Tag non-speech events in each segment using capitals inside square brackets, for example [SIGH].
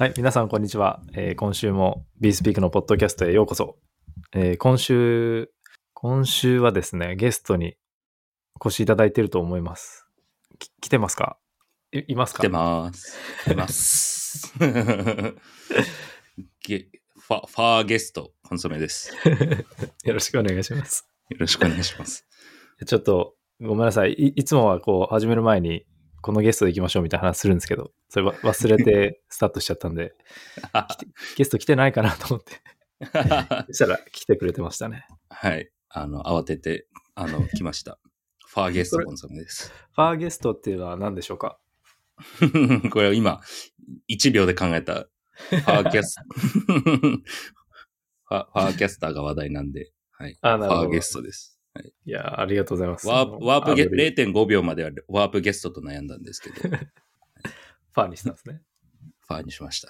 はい、皆さん、こんにちは。えー今週も BeSpeak のポッドキャストへようこそ。えー今週、今週はですね、ゲストにお越しいただいていると思います。き来てますか？いいますか？来てます。来てます。[LAUGHS] ゲファファーゲスト、コンソメです。[LAUGHS] よろしくお願いします。よろしくお願いします。ちょっと、ごめんなさい。いいつもはこう、始める前に、このゲストで行きましょうみたいな話するんですけど、それわ忘れてスタートしちゃったんで、ゲスト来てないかなと思って、[LAUGHS] そしたら来てくれてましたね。はい。あの、慌てて、あの、来ました。ファーゲスト、コンソメです。ファーゲストっていうのは何でしょうか？[LAUGHS] これを今、1秒で考えた、ファーキャス [LAUGHS] ファファーキャスターが話題なんで、はい。フあなるほどァーゲストです。いや、ありがとうございます。ワープ、ワープゲ、あの0.5秒まではワープゲストと悩んだんですけど、フファンにしたんですね。ァーにしました。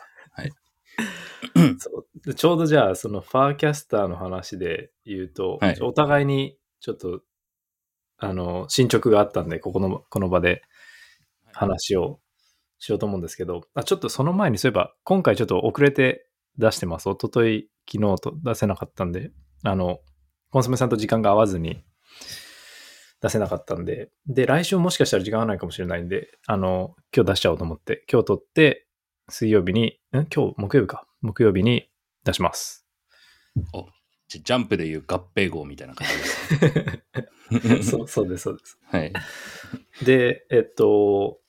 [LAUGHS] そうでちょうどじゃあ、そのファーキャスターの話で言うと、はいお互いにちょっと、あの、進捗があったんで、ここの、この場で話をしようと思うんですけど、あちょっとその前にそういえば、今回ちょっと遅れて出してます。一昨日昨日と出せなかったんで、あの、コンソメさんと時間が合わずに出せなかったんで、で、来週もしかしたら時間がないかもしれないんで、あの、今日出しちゃおうと思って、今日撮って、水曜日に、ん？今日木曜日か。木曜日に出します。じゃジャンプでいう合併号みたいな感じです。[LAUGHS] そうそうです、そうです。はい。で、えっと、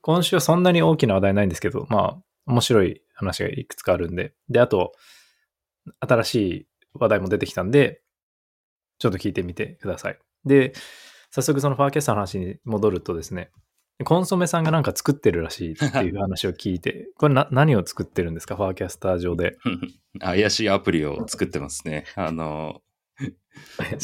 今週はそんなに大きな話題ないんですけど、まあ、面白い話がいくつかあるんで、で、あと、新しい話題も出てきたんで、ちょっと聞いてみてください。で、早速そのファーキャスターの話に戻るとですね、コンソメさんがなんか作ってるらしいっていう話を聞いて、[LAUGHS] これな何を作ってるんですか、ファーキャスター上で。[LAUGHS] 怪しいアプリを作ってますね。あの、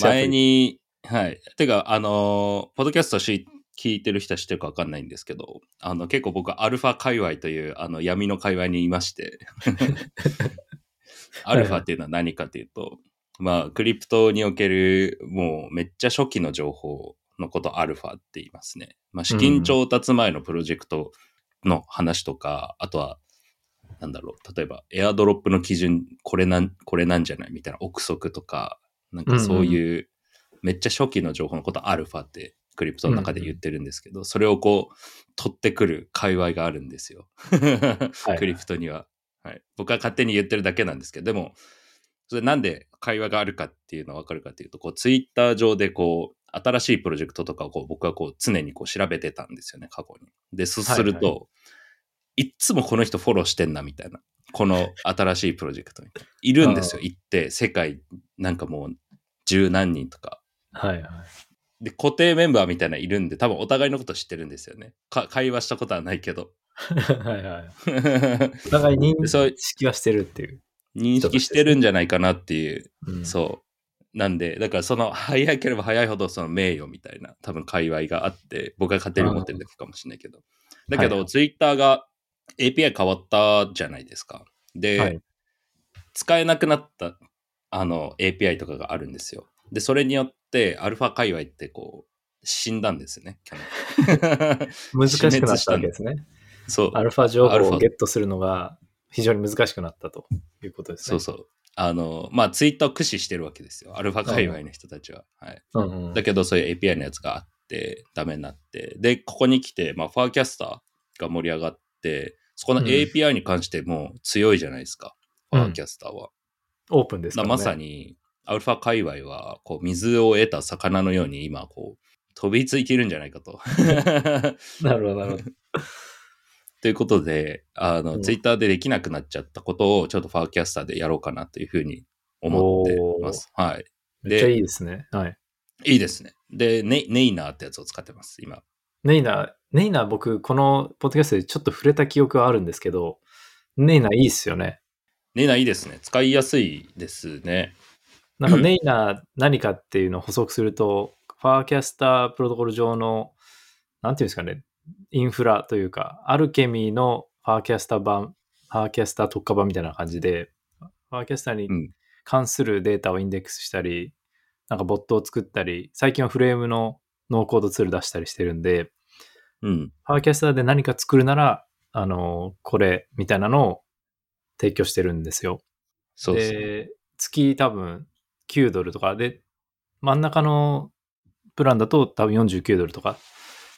前に、はい。てか、あの、ポッドキャストし聞いてる人は知ってるかわかんないんですけど、あの、結構僕、アルファ界隈という、あの、闇の界隈にいまして、[LAUGHS] アルファっていうのは何かというと、まあ、クリプトにおける、もうめっちゃ初期の情報のことをアルファって言いますね。まあ、資金調達前のプロジェクトの話とか、あとは、なんだろう、例えば、エアドロップの基準、これなん、これなんじゃないみたいな憶測とか、なんかそういう、めっちゃ初期の情報のことアルファってクリプトの中で言ってるんですけど、それをこう、取ってくる界隈があるんですよ。い [LAUGHS] クリプトには。はい。僕は勝手に言ってるだけなんですけど、でも、それなんで会話があるかっていうのはわかるかっていうと、こう、ツイッター上でこう、新しいプロジェクトとかをこう僕はこう常にこう調べてたんですよね、過去に。で、そうすると、はいいっつもこの人フォローしてんな、みたいな。この新しいプロジェクトに。いるんですよ、行って、世界、なんかもう、十何人とか。はいはい。で、固定メンバーみたいなのいるんで、多分お互いのこと知ってるんですよね。か会話したことはないけど。[LAUGHS] はいはい。[LAUGHS] お互い認識はしてるっていう。認識してるんじゃないかなっていううんそう。なんで、だからその早ければ早いほどその名誉みたいな多分界隈があって、僕が勝手に思ってるだけかもしれないけど。だけど、はいツイッターが API 変わったじゃないですか。で、はい。使えなくなったあの API とかがあるんですよ。で、それによってアルファ界隈ってこう、死んだんですよね。去年 [LAUGHS] 難しくなったわけですね。[LAUGHS] そう。アルファ情報をゲットするのが非常に難しくなったということですね。そうそう。あの、まあ、ツイッターを駆使してるわけですよ。アルファ界隈の人たちは。はい。うんうんだけど、そういう API のやつがあって、ダメになって。で、ここに来て、まあ、ファーキャスターが盛り上がって、そこのうん API に関してもう強いじゃないですか。うんファーキャスターは。オープンですからね。まさに、アルファ界隈は、こう、水を得た魚のように今、こう、飛びついているんじゃないかと。[LAUGHS] なるほど、なるほど。ということで、あの、うんツイッターでできなくなっちゃったことを、ちょっとファーキャスターでやろうかなというふうに思ってます。はい。めっちゃいいですね。はい。いいですね。で、ネネイナーってやつを使ってます、今。ネイナー、ネイナー僕、このポッドキャストでちょっと触れた記憶はあるんですけど、 Neynar いいっすよね。 Neynar いいですね。使いやすいですね。なんか Neynar 何かっていうのを補足すると、 Farcaster プロトコル上の、なんていうんですかね、インフラというか、 Alchemy の Farcaster 版、 Farcaster 特化版みたいな感じで、 Farcaster にうん関するデータをインデックスしたり、なんかボットを作ったり、最近はフレームのノーコードツール出したりしてるんで、うん。ファーキャスターで何か作るなら、あの、これみたいなのを提供してるんですよ。そうですね。で、月多分9ドルとかで、真ん中のプランだと多分49ドルとか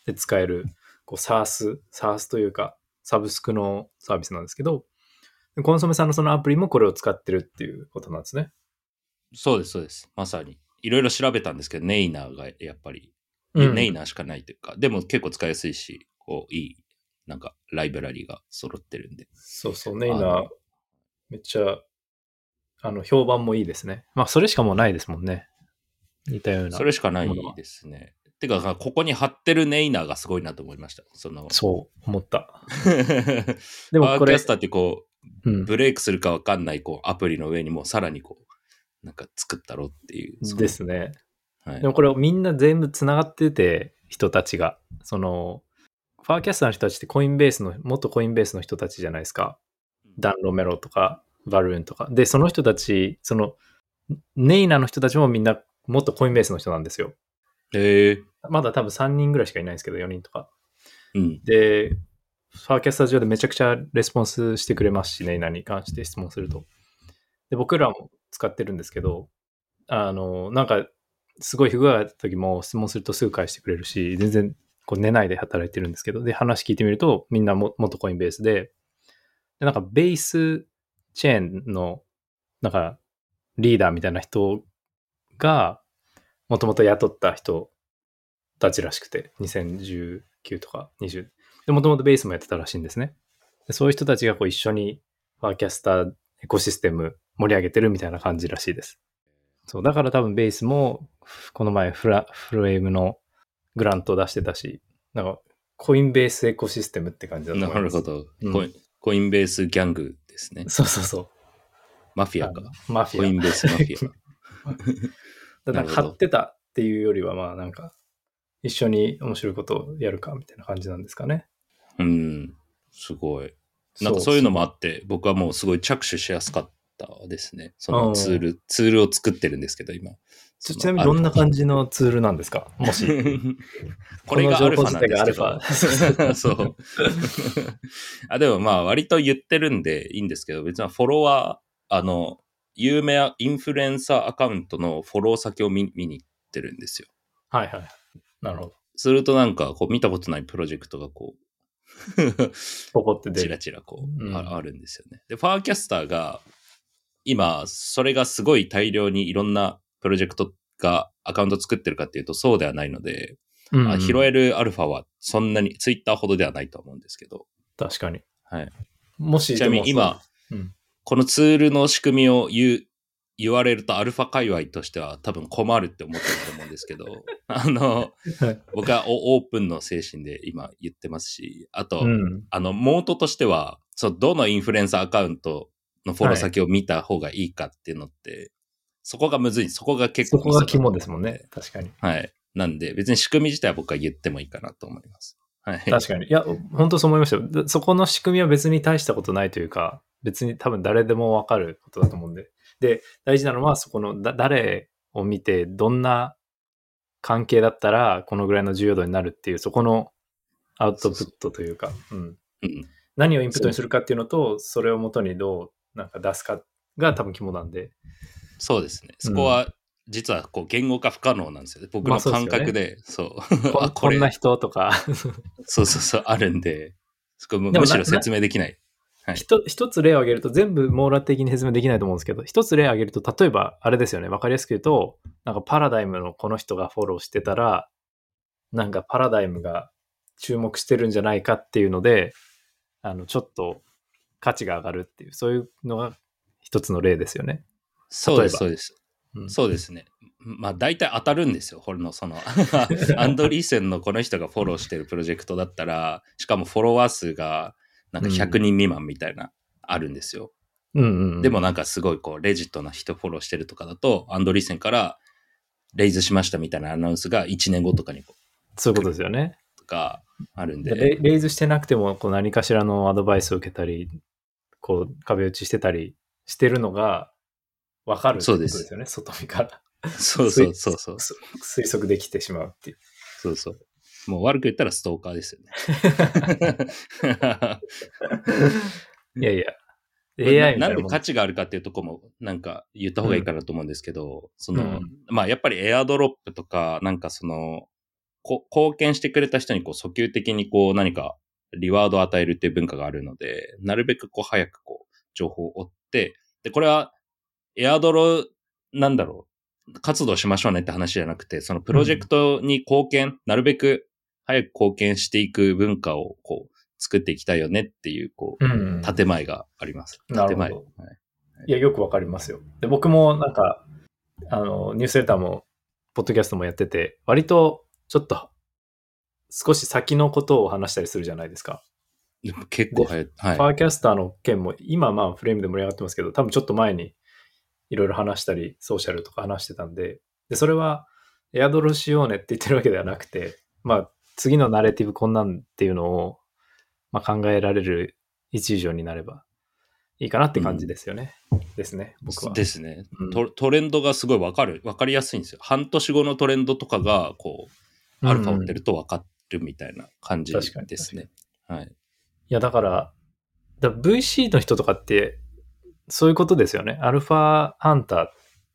で使える、こう、サース、サースというか、サブスクのサービスなんですけど、コンソメさんのそのアプリもこれを使ってるっていうことなんですね。そうです、そうです。まさに。いろいろ調べたんですけど、ネイナーがやっぱり、うんネイナーしかないというか、でも結構使いやすいし、こう、いい、なんか、ライブラリが揃ってるんで。そうそう、ネイナーめっちゃ、あの、評判もいいですね。まあ、それしかもうないですもんね。似たような。それしかないですね。てか、ここに貼ってるネイナーがすごいなと思いました。その、そう、思った。で [LAUGHS] でもこれパワーキャス、ターってこう、うん、ブレイクするかわかんない、こう、アプリの上にもさらにこう、なんか作ったろっていう。ですね。はいでもこれみんな全部つながってて、人たちが。その、ファーキャスターの人たちってコインベースの、元コインベースの人たちじゃないですか。ダン・ロメロとか、バルーンとか。で、その人たち、その、ネイナーの人たちもみんな元コインベースの人なんですよ。へえまだ多分3人ぐらいしかいないんですけど、4人とか。うん。で、ファーキャスター上でめちゃくちゃレスポンスしてくれますし、ネイナーに関して質問すると。で、僕らも使ってるんですけど、あの、なんか、すごい不具合があった時も質問するとすぐ返してくれるし、全然こう寝ないで働いてるんですけど、で、話聞いてみると、みんなも元コインベースで、で、なんかベースチェーンの、なんか、リーダーみたいな人が、もともと雇った人たちらしくて、2019とか20。で、もともとベースもやってたらしいんですね。でそういう人たちがこう一緒にファーキャスターエコシステム盛り上げてるみたいな感じらしいです。そう、だから多分ベースも、この前フラ、フレームのグラントを出してたし、なんか、コインベースエコシステムって感じだと思います。なるほど、うんコイン。コインベースギャングですね。そうそうそう。マフィアか。マフィア。コインベースマフィア。[LAUGHS] だからなるほど買ってたっていうよりは、まあなんか、一緒に面白いことをやるかみたいな感じなんですかね。うん。すごい。なんかそういうのもあって、僕はもうすごい着手しやすかったですね。そのツール、ツールを作ってるんですけど、今。ちちなみにどんな感じのツールなんですか？もし。[LAUGHS] これがアルファなんですけど。[LAUGHS] そう。[LAUGHS] あ、でもまあ割と言ってるんでいいんですけど、別にフォロワー、あの、有名インフルエンサーアカウントのフォロー先を見見に行ってるんですよ。はいはい。なるほど。するとなんかこう見たことないプロジェクトがこう、[LAUGHS] ポコって出チラる。チラこう、うんああるんですよね。で、ファーキャスターが、今、それがすごい大量にいろんなプロジェクトがアカウント作ってるかっていうとそうではないので、うんあ拾えるアルファはそんなに、ツイッターほどではないと思うんですけど、確かに。はい。もし、ちなみに今、うんこのツールの仕組みを言う、言われるとアルファ界隈としては多分困るって思ってると思うんですけど、[LAUGHS] あの、はい僕はオオープンの精神で今言ってますし、あと、うん。あの、モードとしては、そう、どのインフルエンサーアカウントのフォロー先を見た方がいいかっていうのって、そこがむずい。そこが結構そこが肝ですもんね。。確かに。はい。なんで、別に仕組み自体は僕は言ってもいいかなと思います。はい。確かに。いや、本当そう思いましたよ。でそこの仕組みは別に大したことないというか、別に多分誰でもわかることだと思うんで。で、大事なのは、そこのだ誰を見て、どんな関係だったら、このぐらいの重要度になるっていう、そこのアウトプットというか、うん。うん。何をインプットにするかっていうのと、それをもとにどうなんか出すかが多分肝なんで。そうですね。そこは、実はこう言語化不可能なんですよね。僕の感覚で、そう。こ [LAUGHS] あ、これこんな人とか、そうそうそう、あるんで、そこむむしろ説明できない。はい一一つ例を挙げると、全部網羅的に説明できないと思うんですけど、一つ例を挙げると、例えば、あれですよね、わかりやすく言うと、なんかパラダイムのこの人がフォローしてたら、なんかパラダイムが注目してるんじゃないかっていうので、あの、ちょっと価値が上がるっていう、そういうのが一つの例ですよね。そうです、そうです。うんそうですね。まあ大体当たるんですよ。これのその、[LAUGHS] アンドリーセンのこの人がフォローしてるプロジェクトだったら、しかもフォロワー数がなんか100人未満みたいな、あるんですよ。うんうんうん。でもなんかすごいこう、レジットな人フォローしてるとかだと、アンドリーセンからレイズしましたみたいなアナウンスが1年後とかにこそういうことですよね。う、とかあるんでで、レレイズしてなくても、こう何かしらのアドバイスを受けたり、こう壁打ちしてたりしてるのが分かるってことですよね、外見から。そうそうそうそう。す推測できてしまうっていう。そうそう。もう悪く言ったらストーカーですよね。[LAUGHS] いやいや、[LAUGHS] AI ないんで価値があるかっていうとこもなんか言った方がいいかなと思うんですけど、その、うんまあやっぱりエアドロップとか、なんかその、こ貢献してくれた人にこう訴求的にこう何かリワードを与えるっていう文化があるので、なるべくこう早くこう情報を追って、で、これはエアドロ、なんだろう、活動しましょうねって話じゃなくて、そのプロジェクトに貢献、なるべく早く貢献していく文化をこう作っていきたいよねっていう、こう、うん。建前があります。なるほど建前。はいいや、よくわかりますよ。で、僕もなんか、あの、ニュースレターも、ポッドキャストもやってて、割と、ちょっと、少し先のことを話したりするじゃないですか。でも結構早い。はい。パーキャスターの件も、今まあフレームで盛り上がってますけど、多分ちょっと前にいろいろ話したり、ソーシャルとか話してたんで、で、それは、エアドロしようねって言ってるわけではなくて、まあ、次のナレティブこんなんっていうのを、まあ、考えられる一助になればいいかなって感じですよね。ですね、僕は。ですねうんト。トレンドがすごいわかる。わかりやすいんですよ。半年後のトレンドとかが、こう、アルファってるとわかるみたいな感じですね。はい。いや、だから、だ VC の人とかって、そういうことですよね。アルファハンターっ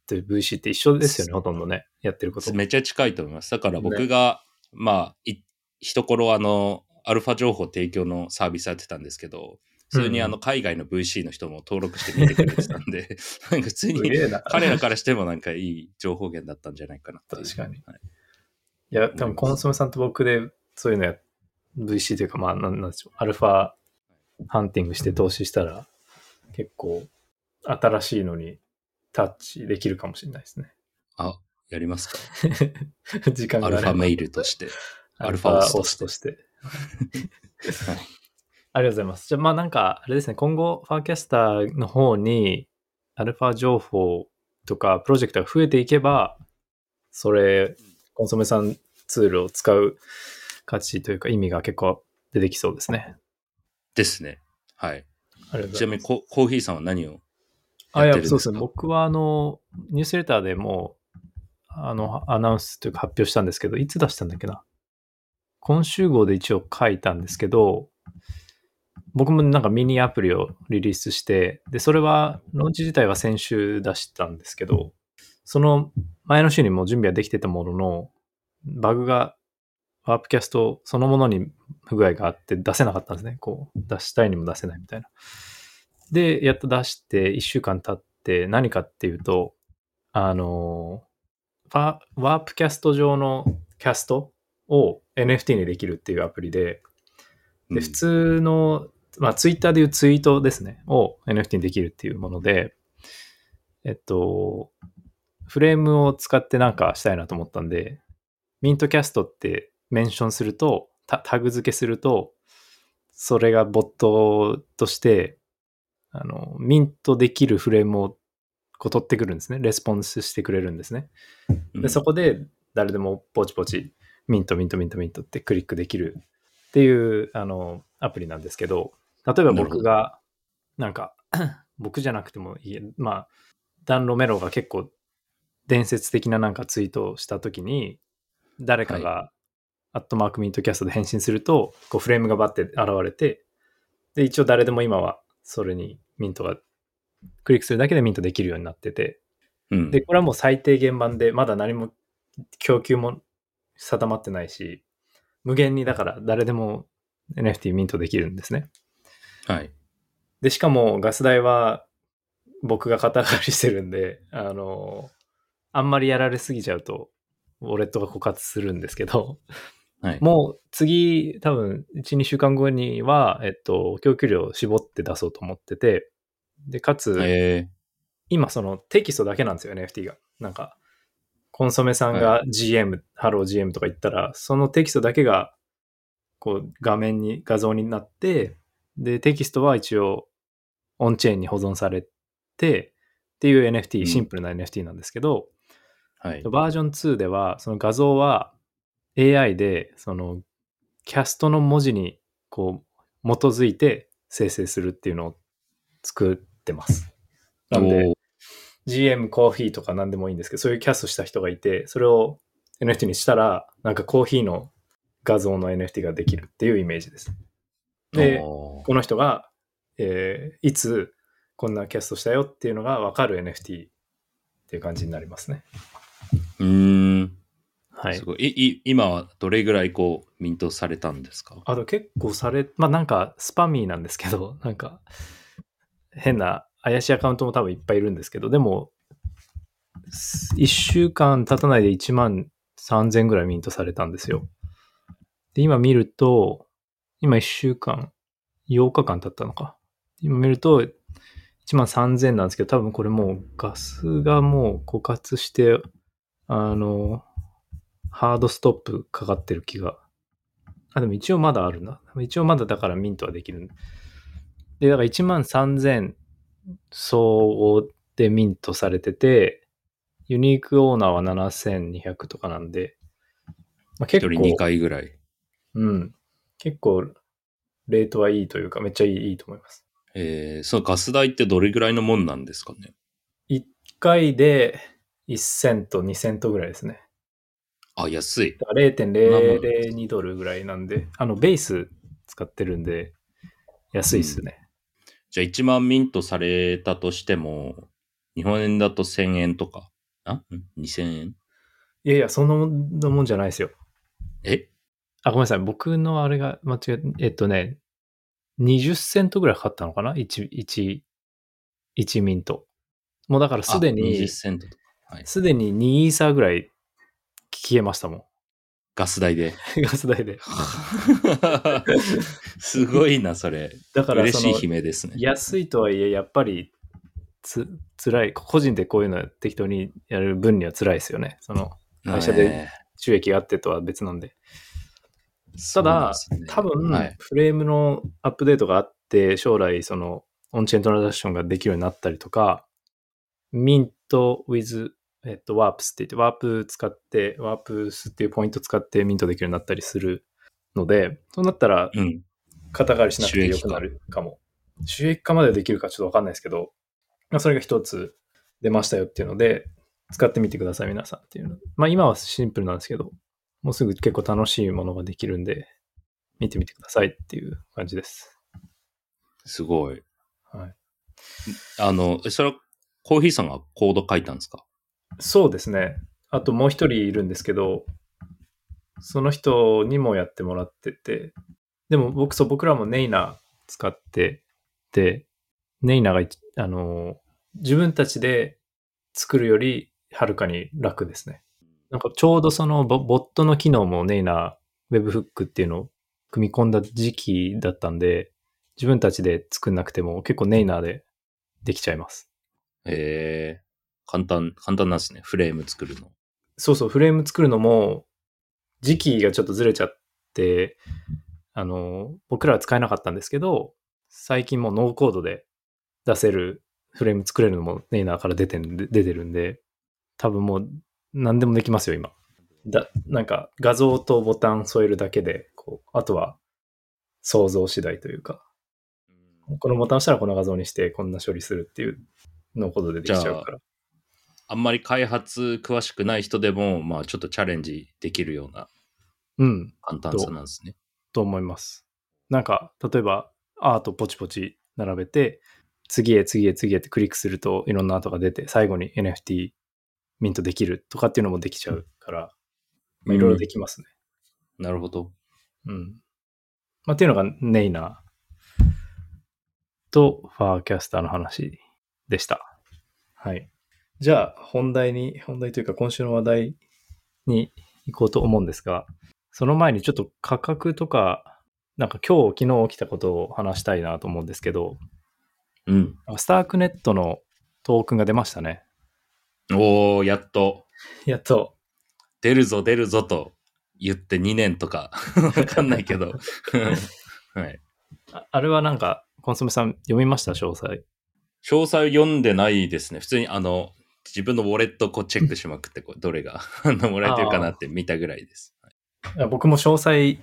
ていう VC って一緒ですよね、ほとんどね。やってること。めっちゃ近いと思います。だから僕が、まあ、い一頃あの、アルファ情報提供のサービスやってたんですけど、普通にあの、海外の VC の人も登録して見てくれてたんで、[LAUGHS] なんか普通に。彼らからしてもなんかいい情報源だったんじゃないかな確かにはいいや、多分コンソメさんと僕でそういうのや、VC というか、まあ、なんなんでしょう、アルファハンティングして投資したら、結構新しいのにタッチできるかもしれないですね。あ、やりますか？[LAUGHS] 時間がアルファメイルとして。アルファオスとして。はいありがとうございます。じゃあ、まあなんか、あれですね、今後、ファーキャスターの方に、アルファ情報とか、プロジェクトが増えていけば、それ、コンソメさんツールを使う価値というか、意味が結構出てきそうですね。ですね。はい。ありがとうごち。ないみにコ、コーヒーさんは何をあ、いや、そうですね。僕は、あの、ニュースレターでも、あの、アナウンスというか発表したんですけど、いつ出したんだっけな？今週号で一応書いたんですけど、僕もなんかミニアプリをリリースして、で、それは、ローンチ自体は先週出したんですけど、その前の週にもう準備はできてたものの、バグが、ワープキャストそのものに不具合があって出せなかったんですね。こう、出したいにも出せないみたいな。で、やっと出して1週間経って何かっていうと、あの、ワワープキャスト上のキャストを NFT にできるっていうアプリで、で、普通の、まあ、ツイッターでいうツイートですね、を NFT にできるっていうもので、えっと、フレームを使ってなんかしたいなと思ったんで、ミントキャストってメンションすると、タタグ付けすると、それがボットとして、あの、ミントできるフレームをこう取ってくるんですね。レスポンスしてくれるんですね。うんで、そこで誰でもポチポチ、ミント、ミント、ミント、ミントってクリックできるっていう、あの、アプリなんですけど、例えば僕が、なんか、[CLEARS THROAT] 僕じゃなくてもいい、まあ、ダン・ロメロが結構伝説的ななんかツイートをしたときに、誰かが、アットマークミントキャストで返信すると、こうフレームがバッて現れて、で、一応誰でも今はそれにミントが、クリックするだけでミントできるようになってて、うんで、これはもう最低限版で、まだ何も供給も定まってないし、無限にだから誰でも NFT ミントできるんですね。はい。で、しかもガス代は僕が肩代わりしてるんで、あの、あんまりやられすぎちゃうと、ウォレットが枯渇するんですけど、はい。もう次、多分1、2週間後には、えっと、供給量を絞って出そうと思ってて、で、かつ、え今そのテキストだけなんですよ、NFT が。なんか、コンソメさんが GM、 Hello GM とか言ったら、そのテキストだけが、こう、画面に、画像になって、で、テキストは一応、オンチェーンに保存されて、っていう NFT、うんシンプルな NFT なんですけど、ーはい。バージョン2では、その画像は AI で、その、キャストの文字に、こう、基づいて生成するっていうのを作ってます。なんで、GM コーヒーとか何でもいいんですけど、そういうキャストした人がいて、それを NFT にしたら、なんかコーヒーの画像の NFT ができるっていうイメージです。で、この人が、えーいつこんなキャストしたよっていうのが分かる NFT っていう感じになりますね。うーん。はいす。ごい。いい今はどれぐらいこう、ミントされたんですか？あと結構され、まあなんかスパミーなんですけど、[LAUGHS] なんか変な怪しいアカウントも多分いっぱいいるんですけど、でも、1週間経たないで1万3000ぐらいミントされたんですよ。で、今見ると、今1週間、8日間経ったのか。今見ると、1万3000なんですけど、多分これもうガスがもう枯渇して、あの、ハードストップかかってる気があ、でも一応まだあるな。一応まだだからミントはできる。で、だから1万3000総でミントされてて、ユニークオーナーは7200とかなんで、まあ、結一人構、2回ぐらい。うん。結構、レートはいいというか、めっちゃいいいいと思います。えー、そのガス代ってどれぐらいのもんなんですかね？1回で1セント、2セントぐらいですね。あ、安い。だから0.002ドルぐらいなんで、あの、ベース使ってるんで、安いっすね。じゃあ1万ミントされたとしても、日本円だと1000円とか。あん ?2000 円？いやいや、そんなもんじゃないですよ。え？あ、ごめんなさい。僕のあれが間違え、えっとね、20セントぐらいかかったのかな ?1、1、1ミント。もうだからすであ20に、セントとか。はい。すでに2イーサーぐらい消えましたもガス代で。ん。ガス代で。[LAUGHS] [LAUGHS] すごいな、それ。だから嬉しい悲鳴ですね。安いとはいえ、やっぱりつ、辛い。個人でこういうの適当にやる分には辛いですよね。その、会社でね収益があってとは別なんで。そうなんですね多分、はい。フレームのアップデートがあって、将来、その、オンチェーントランザクションができるようになったりとか、ミント with、えっと、ワープスって言って、ワープ使って、ワープスっていうポイント使ってミントできるようになったりするので、そうなったら、うん。肩代わりしなくてよくなるかも。収益化までできるかちょっとわかんないですけど、まあ、それが一つ出ましたよっていうので、使ってみてください、皆さんっていうの。まあ今はシンプルなんですけど、もうすぐ結構楽しいものができるんで、見てみてくださいっていう感じです。すごい。はい。あの、えそれはコーヒーさんがコード書いたんですか？そうですね。あともう一人いるんですけど、その人にもやってもらってて、でも僕、そう、僕らもネイナ使ってて、ネイナが、あの、自分たちで作るよりはるかに楽ですね。なんかちょうどそのボボットの機能もネイナー、Webhook っていうのを組み込んだ時期だったんで、自分たちで作んなくても結構ネイナーでできちゃいます。へえー、簡単、簡単なんですね。フレーム作るの。そうそう、フレーム作るのも、時期がちょっとずれちゃって、あの、僕らは使えなかったんですけど、最近もうノーコードで出せるフレーム作れるのもネイナーから出てんで出てるんで、多分もう何でもできますよ、今。だ、なんか画像とボタン添えるだけで、こう、あとは想像次第というか、このボタン押したらこの画像にしてこんな処理するっていうノーコードでできちゃうから。あんまり開発詳しくない人でも、まあちょっとチャレンジできるようなうん。簡単さなんですね。と思います。なんか、例えばアートポチポチ並べて、次へ次へ次へってクリックするといろんなアートが出て、最後に NFT ミントできるとかっていうのもできちゃうから、まあ、いろいろできますね。なるほど。うん。まあ、っていうのがネイナーとファーキャスターの話でした。はい。じゃあ、本題に、本題というか今週の話題に行こうと思うんですが、その前にちょっと価格とか、なんか今日、昨日起きたことを話したいなと思うんですけど、うん。スタークネットのトークンが出ましたね。おー、やっと、やっと。出るぞ出るぞと言って2年とか、[LAUGHS] わかんないけど。[LAUGHS] はい。ああれはなんか、コンソメさん読みました？詳細。詳細読んでないですね。普通にあの、自分のウォレットこうチェックしまくって、こうどれが [LAUGHS] あのもらえてるかなって見たぐらいです。いや僕も詳細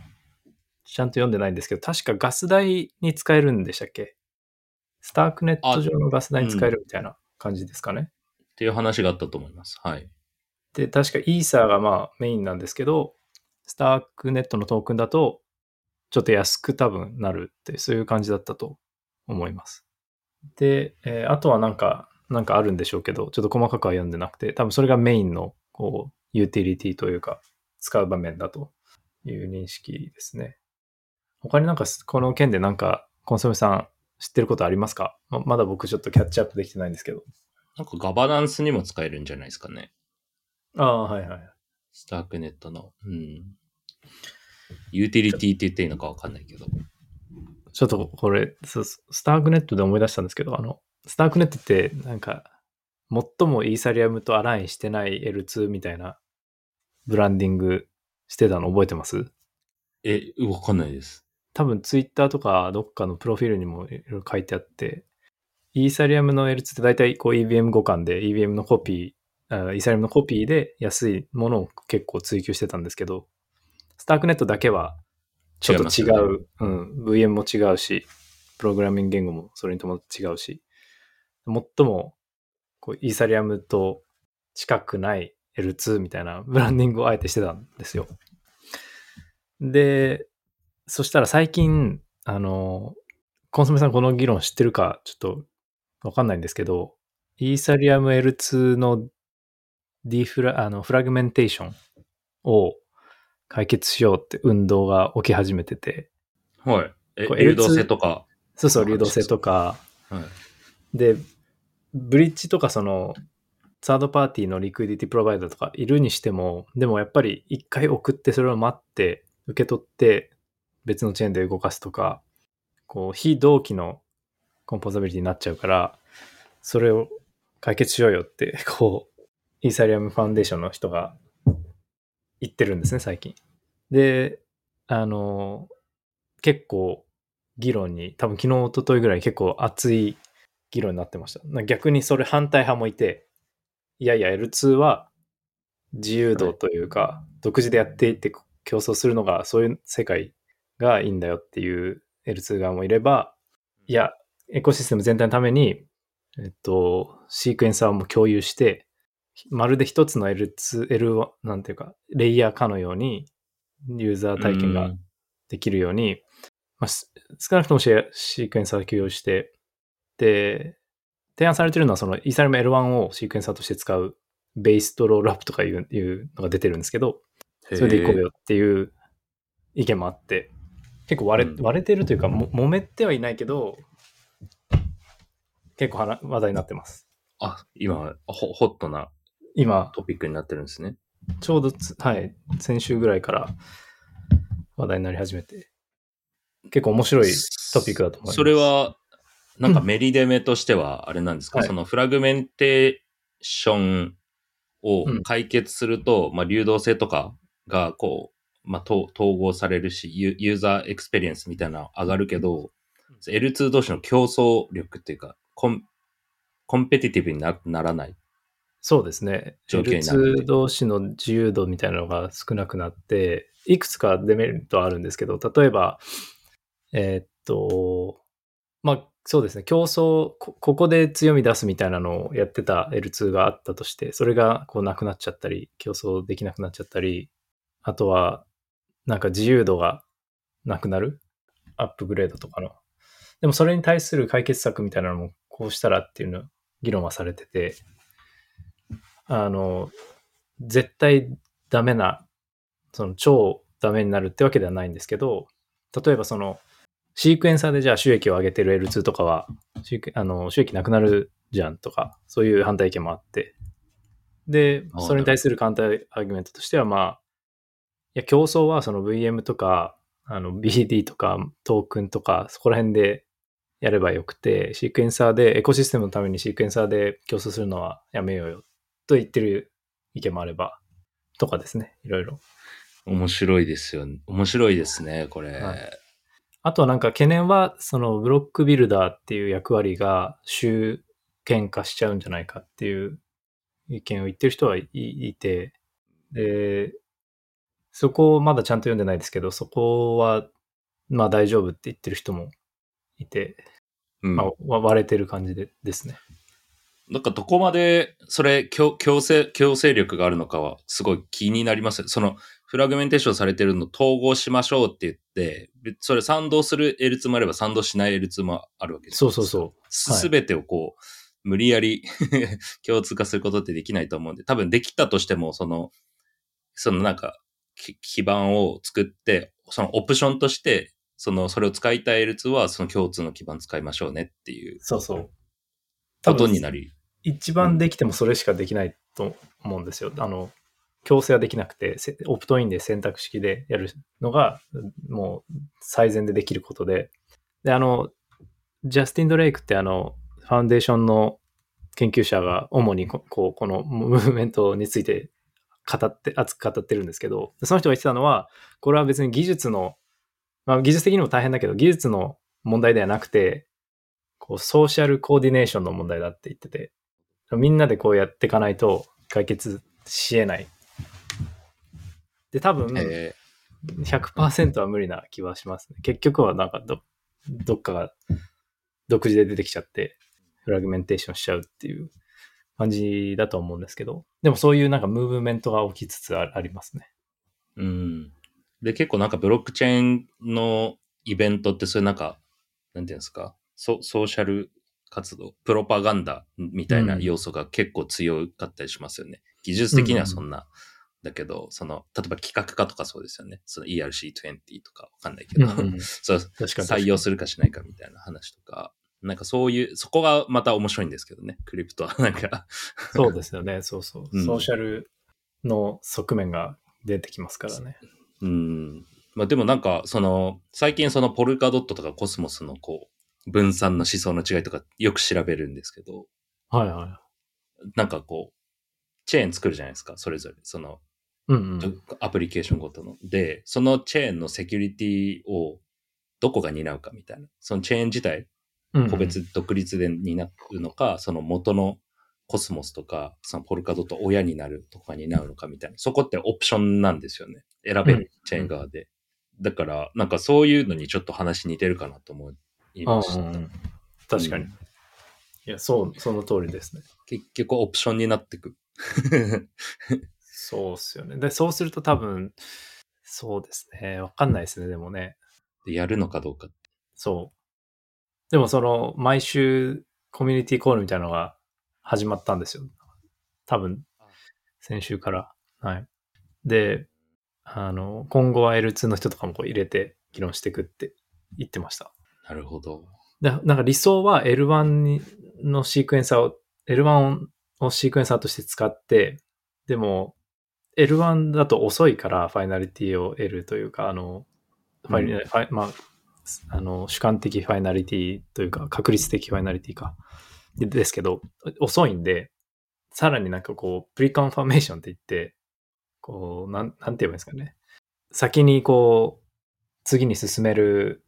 ちゃんと読んでないんですけど、確かガス代に使えるんでしたっけ？スタークネット上のガス代に使えるみたいな感じですかね。っていう話があったと思います。はい。で、確かイーサーがまあメインなんですけど、スタークネットのトークンだと、ちょっと安く多分なるって、そういう感じだったと思います。で、えーあとはなんか、なんかあるんでしょうけど、ちょっと細かくは読んでなくて、多分それがメインの、こう、ユーティリティというか、使う場面だという認識ですね。他になんか、この件でなんか、コンソメさん知ってることありますか？ままだ僕ちょっとキャッチアップできてないんですけど。なんかガバナンスにも使えるんじゃないですかね。ああ、はいはい。スタークネットの。うん。ユーティリティって言っていいのかわかんないけど。ちょっとこれ、スタークネットで思い出したんですけど、あの、スタークネットってなんか、最もイーサリアムとアラインしてない L2 みたいなブランディングしてたの覚えてます？え、わかんないです。多分ツイッターとかどっかのプロフィールにもいろいろ書いてあって、イーサリアムの L2 って大体こう EVM 互換で EVM のコピー、あイーサリアムのコピーで安いものを結構追求してたんですけど、スタークネットだけはちょっと違違いますよう、うん、VM も違うし、プログラミング言語もそれに伴って違うし、最もこうイーサリアムと近くない L2 みたいなブランディングをあえてしてたんですよ。で、そしたら最近、あの、コンソメさんこの議論知ってるかちょっとわかんないんですけど、イーサリアム L2 のディフラ、あの、フラグメンテーションを解決しようって運動が起き始めてて、はい。え、流動性とか。そうそう、流動性とか、はい。で、ブリッジとかその、サードパーティーのリクイディティプロバイダーとかいるにしても、でもやっぱり一回送ってそれを待って、受け取って別のチェーンで動かすとか、こう、非同期のコンポーザビリティになっちゃうから、それを解決しようよって、[LAUGHS] こう、イーサリアムファンデーションの人が言ってるんですね、最近。で、あの、結構議論に、多分昨日、一昨日ぐらい結構熱い議論になってました。な逆にそれ反対派もいて、いやいや、L2 は自由度というか、独自でやっていって競争するのが、そういう世界がいいんだよっていう L2 側もいれば、いや、エコシステム全体のために、えっと、シークエンサーも共有して、まるで一つの L2、L1、なんていうか、レイヤーかのように、ユーザー体験がうんできるように、まあ、す少なくともシェアシークエンサーを共有して、で、提案されてるのはそのイーサリアム L1 をシークエンサーとして使うベースとロールアップとかいういうのが出てるんですけど、それでいこうよっていう意見もあって、結構割れ,、うん割れてるというか、も揉めてはいないけど、結構話話題になってます。あ、今、ホホットな今、トピックになってるんですね。ちょうどつ、はい、先週ぐらいから話題になり始めて、結構面白いトピックだと思います。それは、なんかメリデメとしては、あれなんですか、はい。そのフラグメンテーションを解決すると、まあ流動性とかがこう、まあと統合されるしユ、ユーザーエクスペリエンスみたいなの上がるけど、L2 同士の競争力っていうか、コン competitive になならない。そうですね。条件になる L2 同士の自由度みたいなのが少なくなって、いくつかデメリットはあるんですけど、例えば、えーっと、まあ、そうですね、競争こ、ここで強み出すみたいなのをやってた L2 があったとして、それがこうなくなっちゃったり、競争できなくなっちゃったり、あとは、なんか自由度がなくなるアップグレードとかの。でもそれに対する解決策みたいなのもこうしたらっていうの議論はされてて、あの、絶対ダメな、その超ダメになるってわけではないんですけど、例えばその、シークエンサーでじゃあ収益を上げてる L2 とかは、収益あの収益なくなるじゃんとか、そういう反対意見もあって、であ、それに対するカウンターアーギュメントとしては、まあ、いや、競争はその VM とか、あの BD とかトークンとか、そこら辺でやればよくて、シークエンサーで、エコシステムのためにシークエンサーで競争するのはやめようよと言ってる意見もあれば、とかですね、いろいろ。面白いですよね。面白いですね、これ。はいあとはなんか懸念は、そのブロックビルダーっていう役割が集権化しちゃうんじゃないかっていう意見を言ってる人はいいて、で、そこをまだちゃんと読んでないですけど、そこはまあ大丈夫って言ってる人もいて、うんまあわ割れてる感じでですね。なんかどこまで、それ強、強制、強制力があるのかは、すごい気になります。その、フラグメンテーションされてるの統合しましょうって言って、それ賛同する L2 もあれば賛同しない L2 もあるわけですそうそうそう。すべてをこう、無理やり [LAUGHS] 共通化することってできないと思うんで、多分できたとしても、その、そのなんか、き基盤を作って、そのオプションとして、その、それを使いたい L2 は、その共通の基盤使いましょうねっていうそうそう。ことになり。一番できてもそれしかできないと思うんですよ。あの、強制はできなくて、オプトインで選択式でやるのが、もう最善でできることで。で、あの、ジャスティン・ドレイクってあの、ファウンデーションの研究者が主にここうこのムーブメントについて語って、熱く語ってるんですけど、その人が言ってたのは、これは別に技術の、まあ技術的にも大変だけど、技術の問題ではなくて、こうソーシャルコーディネーションの問題だって言ってて、みんなでこうやっていかないと解決し得ない。で、多分、え100%は無理な気はしますね。結局はなんかど、どっかが独自で出てきちゃって、フラグメンテーションしちゃうっていう感じだと思うんですけど、でもそういうなんかムーブメントが起きつつあありますね。ーうん。で、結構なんかブロックチェーンのイベントって、それなんか、なんていうんですか、ソソーシャル活動、プロパガンダみたいな要素が結構強かったりしますよね。技術的にはそんな、だけど、その、例えば企画化とかそうですよね。その ERC20 とかわかんないけど、[LAUGHS] そう採用するかしないかみたいな話とか、なんかそういう、そこがまた面白いんですけどね、クリプトは。[LAUGHS] なんか、そうですよね。そうそう。うんソーシャルの側面が出てきますからね。うん。まあでもなんか、その、最近そのポルカドットとかコスモスのこう、分散の思想の違いとかよく調べるんですけど、はいはなんかこう、チェーン作るじゃないですか、それぞれ。その、い。うんうん。アプリケーションごとの。で、そのチェーンのセキュリティをどこが担うかみたいな。そのチェーン自体、うんうん個別独立で担うのか、その元のコスモスとか、そのポルカドット親になるとか担うのかみたいな。そこってオプションなんですよね。選べうんる、チェーン側で。だから、なんかそういうのにちょっと話似てるかなと思いました。うんうんうん確かに。うんいや、そう、その通りですね。結局オプションになってく。そうっすよね。で、そうすると多分、そうですね。わかんないですね、でもね。でやるのかどうか。そう。でもその、毎週コミュニティコールみたいなのが始まったんですよ。多分、先週から。はい。で、あの、今後は L2 の人とかもこう入れて議論していくって言ってました。なるほど。でなんか理想は L1 にの sequencer を、L1 を sequencer として使って、でも L1 だと遅いから finality を得るというか、あの、ファイうんファイまあ、あの、主観的 finality というか、確率的 finality か。でですけど、遅いんで、さらになんかこう、 pre-confirmation って言って、こう、なん、なんて言えばいいんですかね。先にこう、次に進める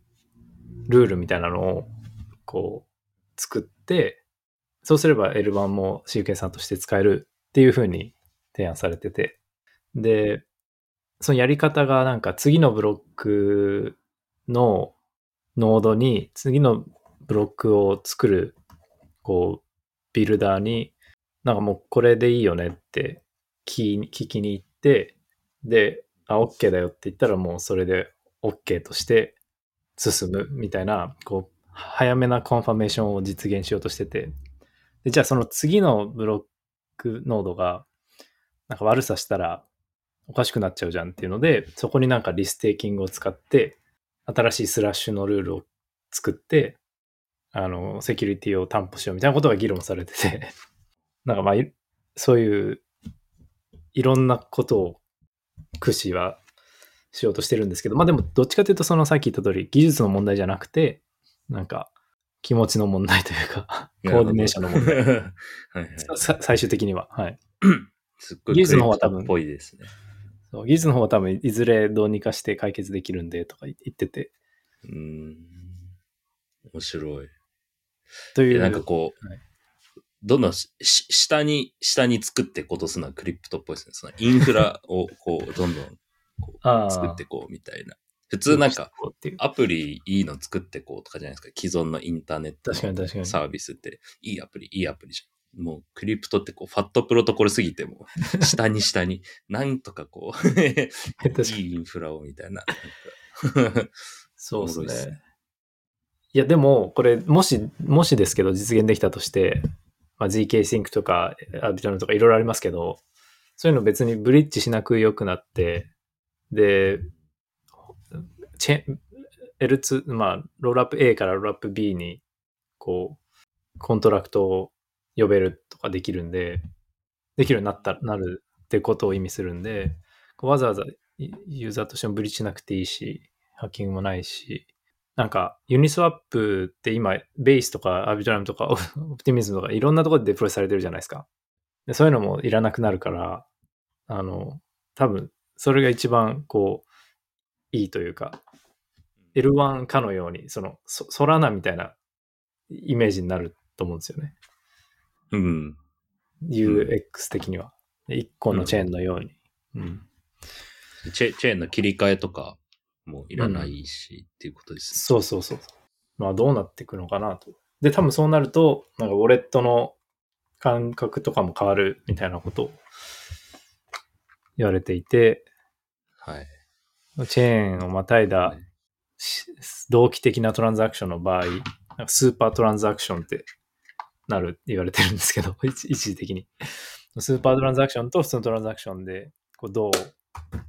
ルールみたいなのを、こう、作って、そうすれば L 版も CK さんとして使えるっていう風に提案されてて、で、そのやり方がなんか次のブロックのノードに次のブロックを作る、こう、ビルダーに、なんかもうこれでいいよねって聞きに行って、で、あ、OK だよって言ったらもうそれで OK として進むみたいな、こう、早めな confirmation を実現しようとしてて、で、じゃあその次のブロックノードが、なんか悪さしたらおかしくなっちゃうじゃんっていうので、そこになんか restaking を使って、新しいスラッシュのルールを作って、あの、セキュリティを担保しようみたいなことが議論されてて、[LAUGHS] なんかまあ、いそういう、いろんなことを駆使はしようとしてるんですけど、まあでもどっちかというとそのさっき言った通り技術の問題じゃなくて、なんか気持ちの問題というか、[LAUGHS] コーディネーションの問題。[LAUGHS] はいはい。さ最終的には。はい。すっごい技術の方は多分っぽいですね。そう技術の方は多分いずれどうにかして解決できるんでとか言ってて。うーん。面白い。という。でなんかこう、はいどんどんしし下に、下に作っていこうとするのはクリプトっぽいですね。そのインフラをこう、どんどんこう作っていこうみたいな。普通なんか、アプリいいの作ってこうとかじゃないですか。既存のインターネットのサービスって、いいアプリ、いいアプリじもうクリプトってこう、ファットプロトコルすぎても、[LAUGHS] 下に下に、なんとかこう。いいインフラをみたいな。[LAUGHS] そうですね。いや、でも、これ、もし、もしですけど、実現できたとして、まあ、GK シンクとか、 Arbitrum とかいろいろありますけど、そういうの別にブリッジしなく良くなって、で、チェーン、L2、まあ、 rollup A からロールアップ B に、こう、コントラクトを呼べるとかできるんで、できるようになった、なるってことを意味するんで、わざわざユーザーとしてもブリッジしなくていいし、ハッキングもないし、なんか、ユニスワップって今、ベースとかアビトラムとか [LAUGHS] オプティミズムとかいろんなところでデプロイされてるじゃないですか。でそういうのもいらなくなるから、あの、多分、それが一番、こう、いいというか、L1 かのように、その、ソラナみたいなイメージになると思うんですよね。うん。UX 的には。一個のチェーンのように。うん。チェチェーンの切り替えとかもいらないし、っていうことですねそうそうそう。まあどうなっていくのかなと。で、多分そうなると、なん。かウォレットの感覚とかも変わるみたいなことを言われていて、はい。チェーンをまたいだし同期的なトランザクションの場合、なん。かスーパートランザクションってなるって言われてるんですけど、[LAUGHS] 一一時的に。 super transaction と普通のトランザクションでこうどう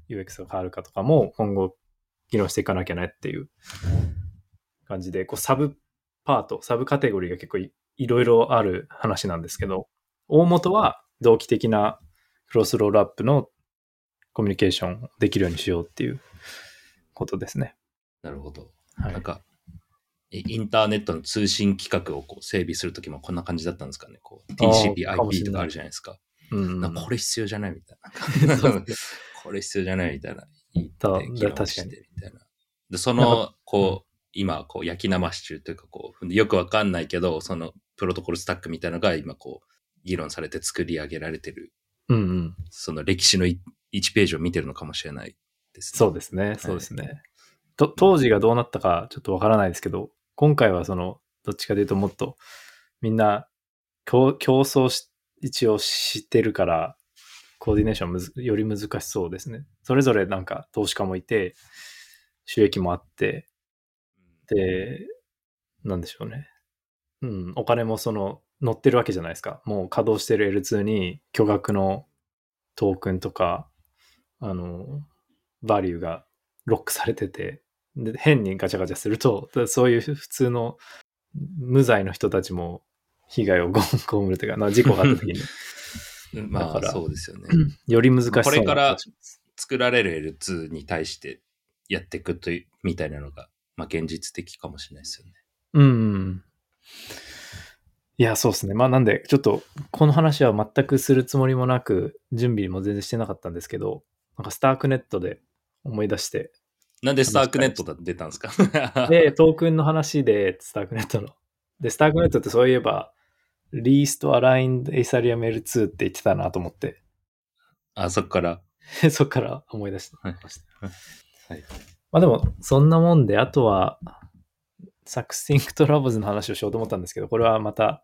UX が変わるかとかも今後議論していかなきゃねっていう感じで、こうサブパート、サブカテゴリーが結構いいろいろある話なんですけど、大元は同期的な cross rollup のコミュニケーションをできるようにしようっていうことですね。なるほど。はいなんか、えインターネットの通信規格をこう整備するときもこんな感じだったんですかね？こう TCP、IP とかあるじゃないですか。かこれ必要じゃないみたいな。これ必要じゃないみたいな。言ってだ議論確かにしてみたいな。で、その、こう、今、こう、焼き生し中というか、こう、よくわかんないけど、そのプロトコルスタックみたいなのが今、こう、議論されて作り上げられてる、うんうん。その歴史の1ページを見てるのかもしれないですね。そうですね。そうですね。と当時がどうなったかちょっとわからないですけど、今回はその、どっちかというともっとみんな競争し、一応知ってるから、コーディネーションむずより難しそうですね。それぞれなんか投資家もいて、収益もあって、で、なんでしょうね。うん、お金もその、乗ってるわけじゃないですか。もう稼働してる L2 に巨額のトークンとか、あの、バリューがロックされてて、で、変にガチャガチャすると、そういう普通の無罪の人たちも被害をご被るというか、まあ事故があった時に、う [LAUGHS] んまあ、そうですよね。より難しそうなこれから作られる L2 に対してやっていくという、みたいなのが、まあ、現実的かもしれないですよね。うん。いや、そうですね。まあなんで、ちょっと、この話は全くするつもりもなく、準備も全然してなかったんですけど、なんかスタークネットで思い出して、なんでスタークネットだって出たんですか？[LAUGHS] で、トークンの話で、スタークネットの。で、スタークネットってそういえば、Least Aligned Ethereum L2 って言ってたなと思って、あ、そっから。[LAUGHS] そっから思い出してました。はい。まあでも、そんなもんで、あとは、Succinct Labs の話をしようと思ったんですけど、これはまた、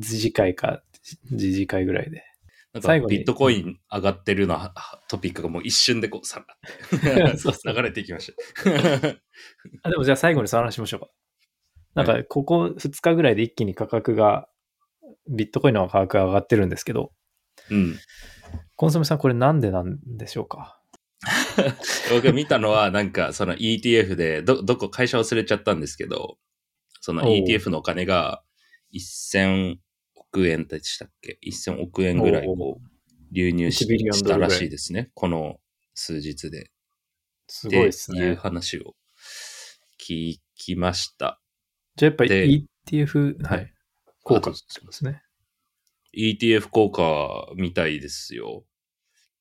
次回か、次次回ぐらいで。なんか最後に。ビットコイン上がってるのはトピックがもう一瞬でこう、さ [LAUGHS] 流れていきました。あでもじゃあ最後にその話しましょうか。なんか、ここ2日ぐらいで一気に価格が、ビットコインの価格が上がってるんですけど、うん。コンソメさんこれなんでなんでしょうか？[LAUGHS] 僕が見たのは、なんか、その ETF で、ど、どこ、会社忘れちゃったんですけど、その ETF のお金が1000億円でしたっけ ?1000 億円ぐらいこう、流入し1ビリオンドルぐらいしたらしいですね。この数日で。すごいですっていうね。話を聞きました。じゃあやっぱでり ETF、ははいい。効果ですね。ETF 効果みたいですよ。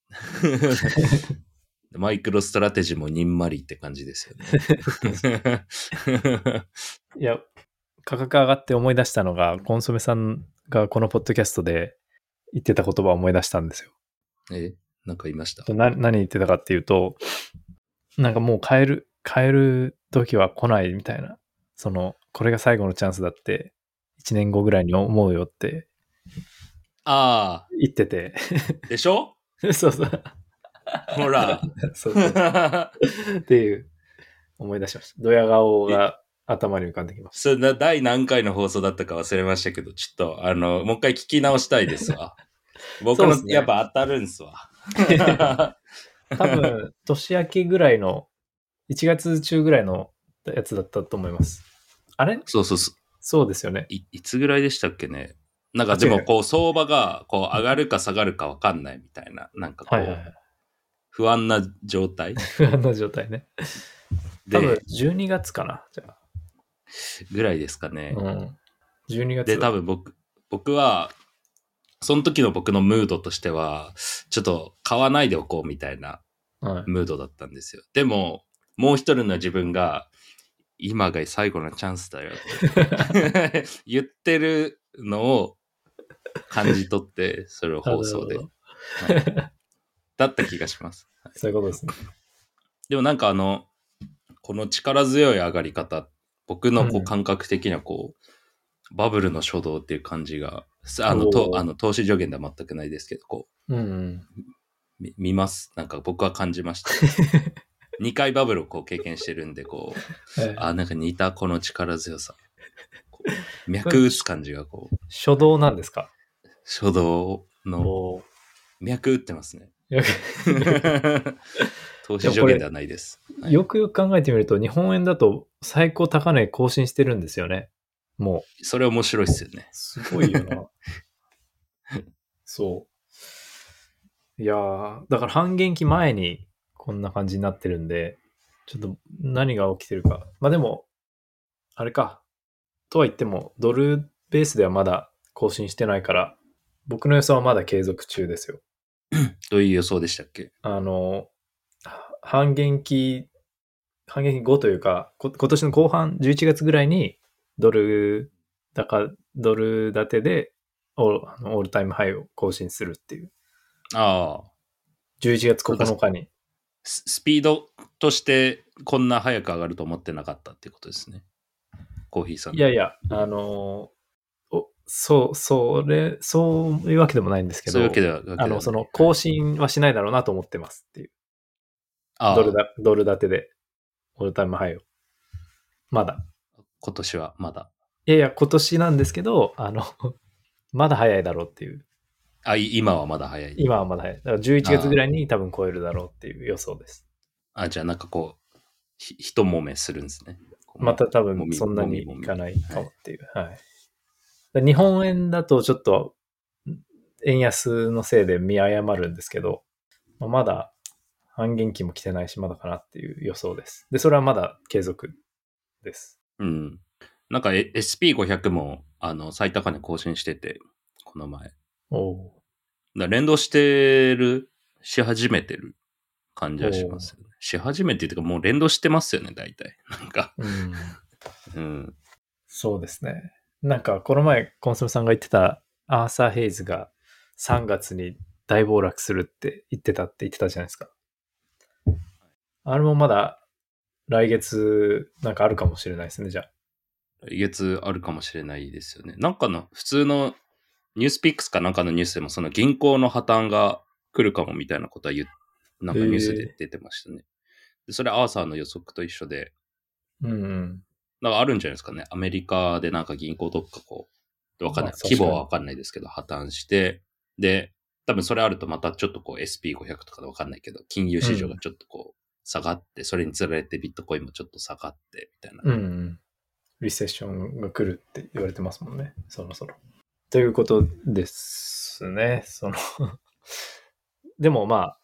[LAUGHS] マイクロストラテジーもにんまりって感じですよね。[LAUGHS] いや、価格上がって思い出したのが、コンソメさんがこのポッドキャストで言ってた言葉を思い出したんですよ。え、なんか言いました？な何言ってたかっていうと、なんかもう変える、変える時は来ないみたいな、その、これが最後のチャンスだって、1年後ぐらいに思うよってあ行ってて。あ、でしょ？[LAUGHS] そうそう。ほら。[LAUGHS] そうそうっていう、思い出しました。ドヤ顔が頭に浮かんできます。そ第何回の放送だったか忘れましたけど、ちょっと、あの、もう一回聞き直したいですわ。[LAUGHS] 僕の、ねやっぱ当たるんすわ。[LAUGHS] 多分、年明けぐらいの、1月中ぐらいのやつだったと思います。あれ？そうそうそう。そうですよね。いいつぐらいでしたっけね？なんかでもこう相場がこう上がるか下がるかわかんないみたいな、なんかこはいはいはうい。不安な状態？[LAUGHS] 不安な状態ね。多分で、12月かな。じゃぐらいですかねあ。。うん。12月。で、多分僕、僕は、その時の僕のムードとしては、ちょっと買わないでおこうみたいなはい。ムードだったんですよ。でも、もう一人の自分が、今が最後のチャンスだよって [LAUGHS] 言ってるのを感じ取って、それを放送ではいだった気がします。そういうことですね。でもなんかあの、この力強い上がり方、僕のこううん感覚的にはこう、バブルの初動っていう感じが、あの、とあの投資助言では全くないですけど、こうんうん。見ます。なんか僕は感じました。[LAUGHS] 2回バブルをこう経験してるんで、こう、はいあ、なんか似たこの力強さ。[LAUGHS] 脈打つ感じがこう、初動なんですか？初動のお脈打ってますね。よ [LAUGHS] 投資助言ではないです。はいよくよく考えてみると、日本円だと最高高値更新してるんですよね。もそれ面白いっすよねう、。すごいよな。[LAUGHS] そう。いやー、だから半減期前にこんな感じになってるんで、ちょっと何が起きてるか。まあでも、あれか。とは言っても、ドルベースではまだ更新してないから、僕の予想はまだ継続中ですよ。どういう予想でしたっけ？あの、は半減期、半減期後というか、こ今年の後半、11月ぐらいに、ドル高、ドル建てでオーあのオールタイムハイを更新するっていう。ああ。11月9日に。ススピードとしてこんな早く上がると思ってなかったっていうことですね。コーヒーさん。いやいや、あのおそう、それ、そういうわけでもないんですけど、そういう。わけではあの、その、更新はしないだろうなと思ってますっていう。ああドルだ、ドル建てで、オールタイムハイを。まだ。今年はまだ。いやいや、今年なんですけど、あの、[LAUGHS] まだ早いだろうっていう。あ、い今はまだ早い。今はまだ早い。だから11月ぐらいに多分超えるだろうっていう予想です。あ、じゃあなんかこう、ひ一揉めするんですね。また多分そんなにいかないかもっていう。はい。で日本円だとちょっと円安のせいで見誤るんですけど、まあまだ半減期も来てないし、まだかなっていう予想です。で、それはまだ継続です。うん。なんかえ SP500 も、あの、最高値更新してて、この前。おおら連動してる、し始めてる感じはしますよね。し始めてっていうか、もう連動してますよね、大体。[LAUGHS] なんか。ー。うん。うん。そうですね。なんか、この前、コンソメさんが言ってた、アーサー・ヘイズが3月に大暴落するって言ってたって言ってたじゃないですか。あれもまだ来月なんかあるかもしれないですね、じゃあ。来月あるかもしれないですよね。なんかの、普通のニュースピックスかなんかのニュースでも、その銀行の破綻が来るかもみたいなことは言っなんかニュースで出てましたね。でそれアーサーの予測と一緒で、うんうん。なんかあるんじゃないですかね。アメリカでなんか銀行どっかこう、わかんないまあ。規模はわかんないですけど、破綻して、で、多分それあるとまたちょっとこう SP500 とかでわかんないけど、金融市場がちょっとこう下がって、それにつられてビットコインもちょっと下がって、みたいな。うんうん。リセッションが来るって言われてますもんね、そろそろ。ということですね。その [LAUGHS] でもまあ、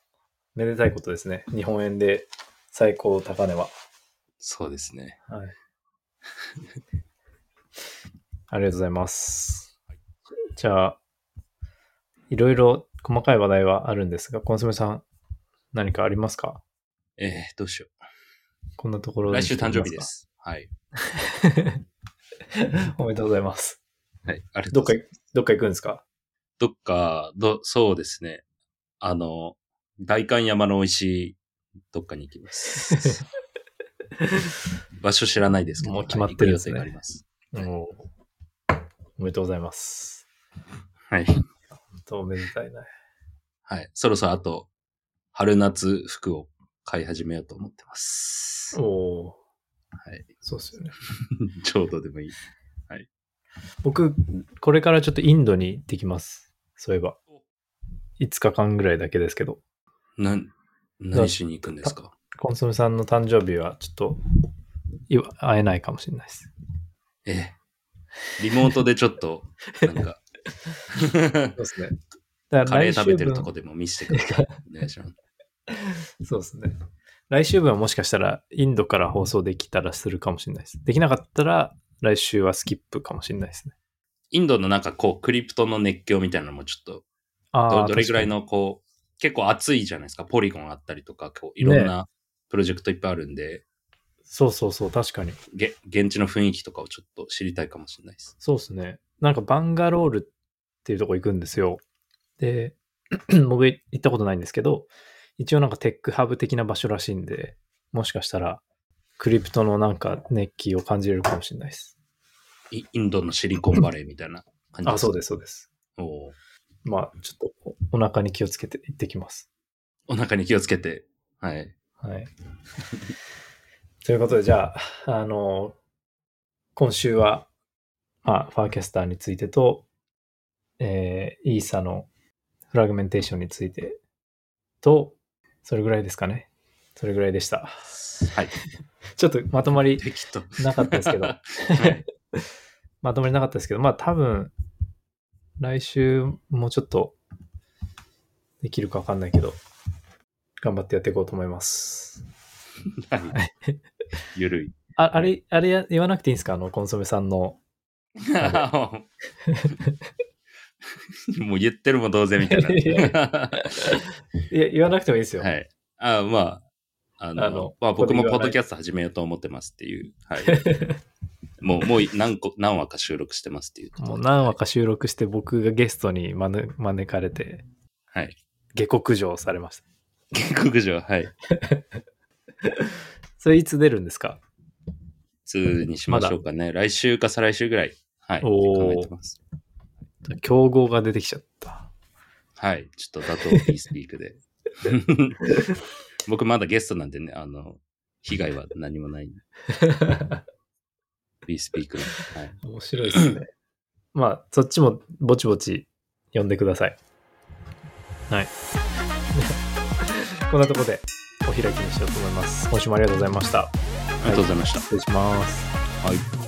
めでたいことですね。日本円で最高高値は。そうですね。はい。[LAUGHS] ありがとうございます。じゃあ、いろいろ細かい話題はあるんですが、コンソメさん、何かありますか？えー、どうしよこんなところ来週誕生日で。す。はい。[LAUGHS] おめでとうございます。はい。ありがとどっかうございます。、どっか行くんですか？どっか、ど、そうですね。あの、大観山の美味しい、どっかに行きます。[LAUGHS] 場所知らないですけど。もう決まってるね予定があります。おおめでとうございます。はい。とおめでたいな。はい。そろそろあと、春夏服を買い始めようと思ってます。おおはい。そうですよね。[LAUGHS] ちょうどでもいい。僕、これからちょっとインドに行ってきます。そういえば。5日間ぐらいだけですけど。なん、何しに行くんですか？コンソメさんの誕生日はちょっと、会えないかもしれないです。ええ。リモートでちょっと、なんか、[LAUGHS] そうですね。だカレー食べてる分とこでも見せてください。お願いします。[LAUGHS] そうですね。来週分はもしかしたらインドから放送できたらするかもしれないです。できなかったら来週はスキップかもしれないですね。インドのなんかこう、クリプトの熱狂みたいなのもちょっと、あどどれぐらいののこう、結構熱いじゃないですか。ポリゴンあったりとか、こういろんなプロジェクトいっぱいあるんで、そうそうそう、確かに。げ現地の雰囲気とかをちょっと知りたいかもしれないです。そうですね。なんかバンガロールっていうとこ行くんですよ。で、[CLEARS THROAT] 僕行ったことないんですけど、一応なんかテックハブ的な場所らしいんで、もしかしたらクリプトのなんか熱気を感じれるかもしれないです。イインドのシリコンバレーみたいな感じあ、そうでです、そうです。す。おーまあ、ちょっとおお腹に気をつけて行ってきます。お腹に気をつけて、はい。はい。[LAUGHS] ということで、じゃあ、あの、今週は、まあ、ファーキャスターについてと、えー、イーサのフラグメンテーションについてと、それぐらいですかね。それぐらいでした。はい。[LAUGHS] ちょっとまとまり。なかったですけど、[LAUGHS] はいまとまりなかったですけど、まあ多分、来週もうちょっとできるかわかんないけど、頑張ってやっていこうと思います。はい。ゆるい。ああれ、あれや言わなくていいんですか？あの、コンソメさんの。[LAUGHS] [LAUGHS] もう言ってるも同然みたいな。[LAUGHS] いや、言わなくてもいいですよ。はい。あまあ、あの、あのまあ僕もポッドキャスト始めようと思ってますっていう。[LAUGHS] はい。もう、もう何個、何話か収録してますっていう。もう何話か収録して僕がゲストに招招かれて、はい。下克上されました。下克上、はい。それいつ出るんですか？2にしましょうかね。来週か再来週ぐらい。はい。考えてます。競合が出てきちゃった。はい。ちょっとだと B スピークで。僕まだゲストなんでね、あの、被害は何もない。B [LAUGHS] スピークの。はい。面白いですね。[CLEARS THROAT] まあ、そっちもぼちぼち呼んでください。はい。[LAUGHS] こんなとこでお開きにしようと思います。今週もありがとうございました。ありがとうございました。失礼します。はい。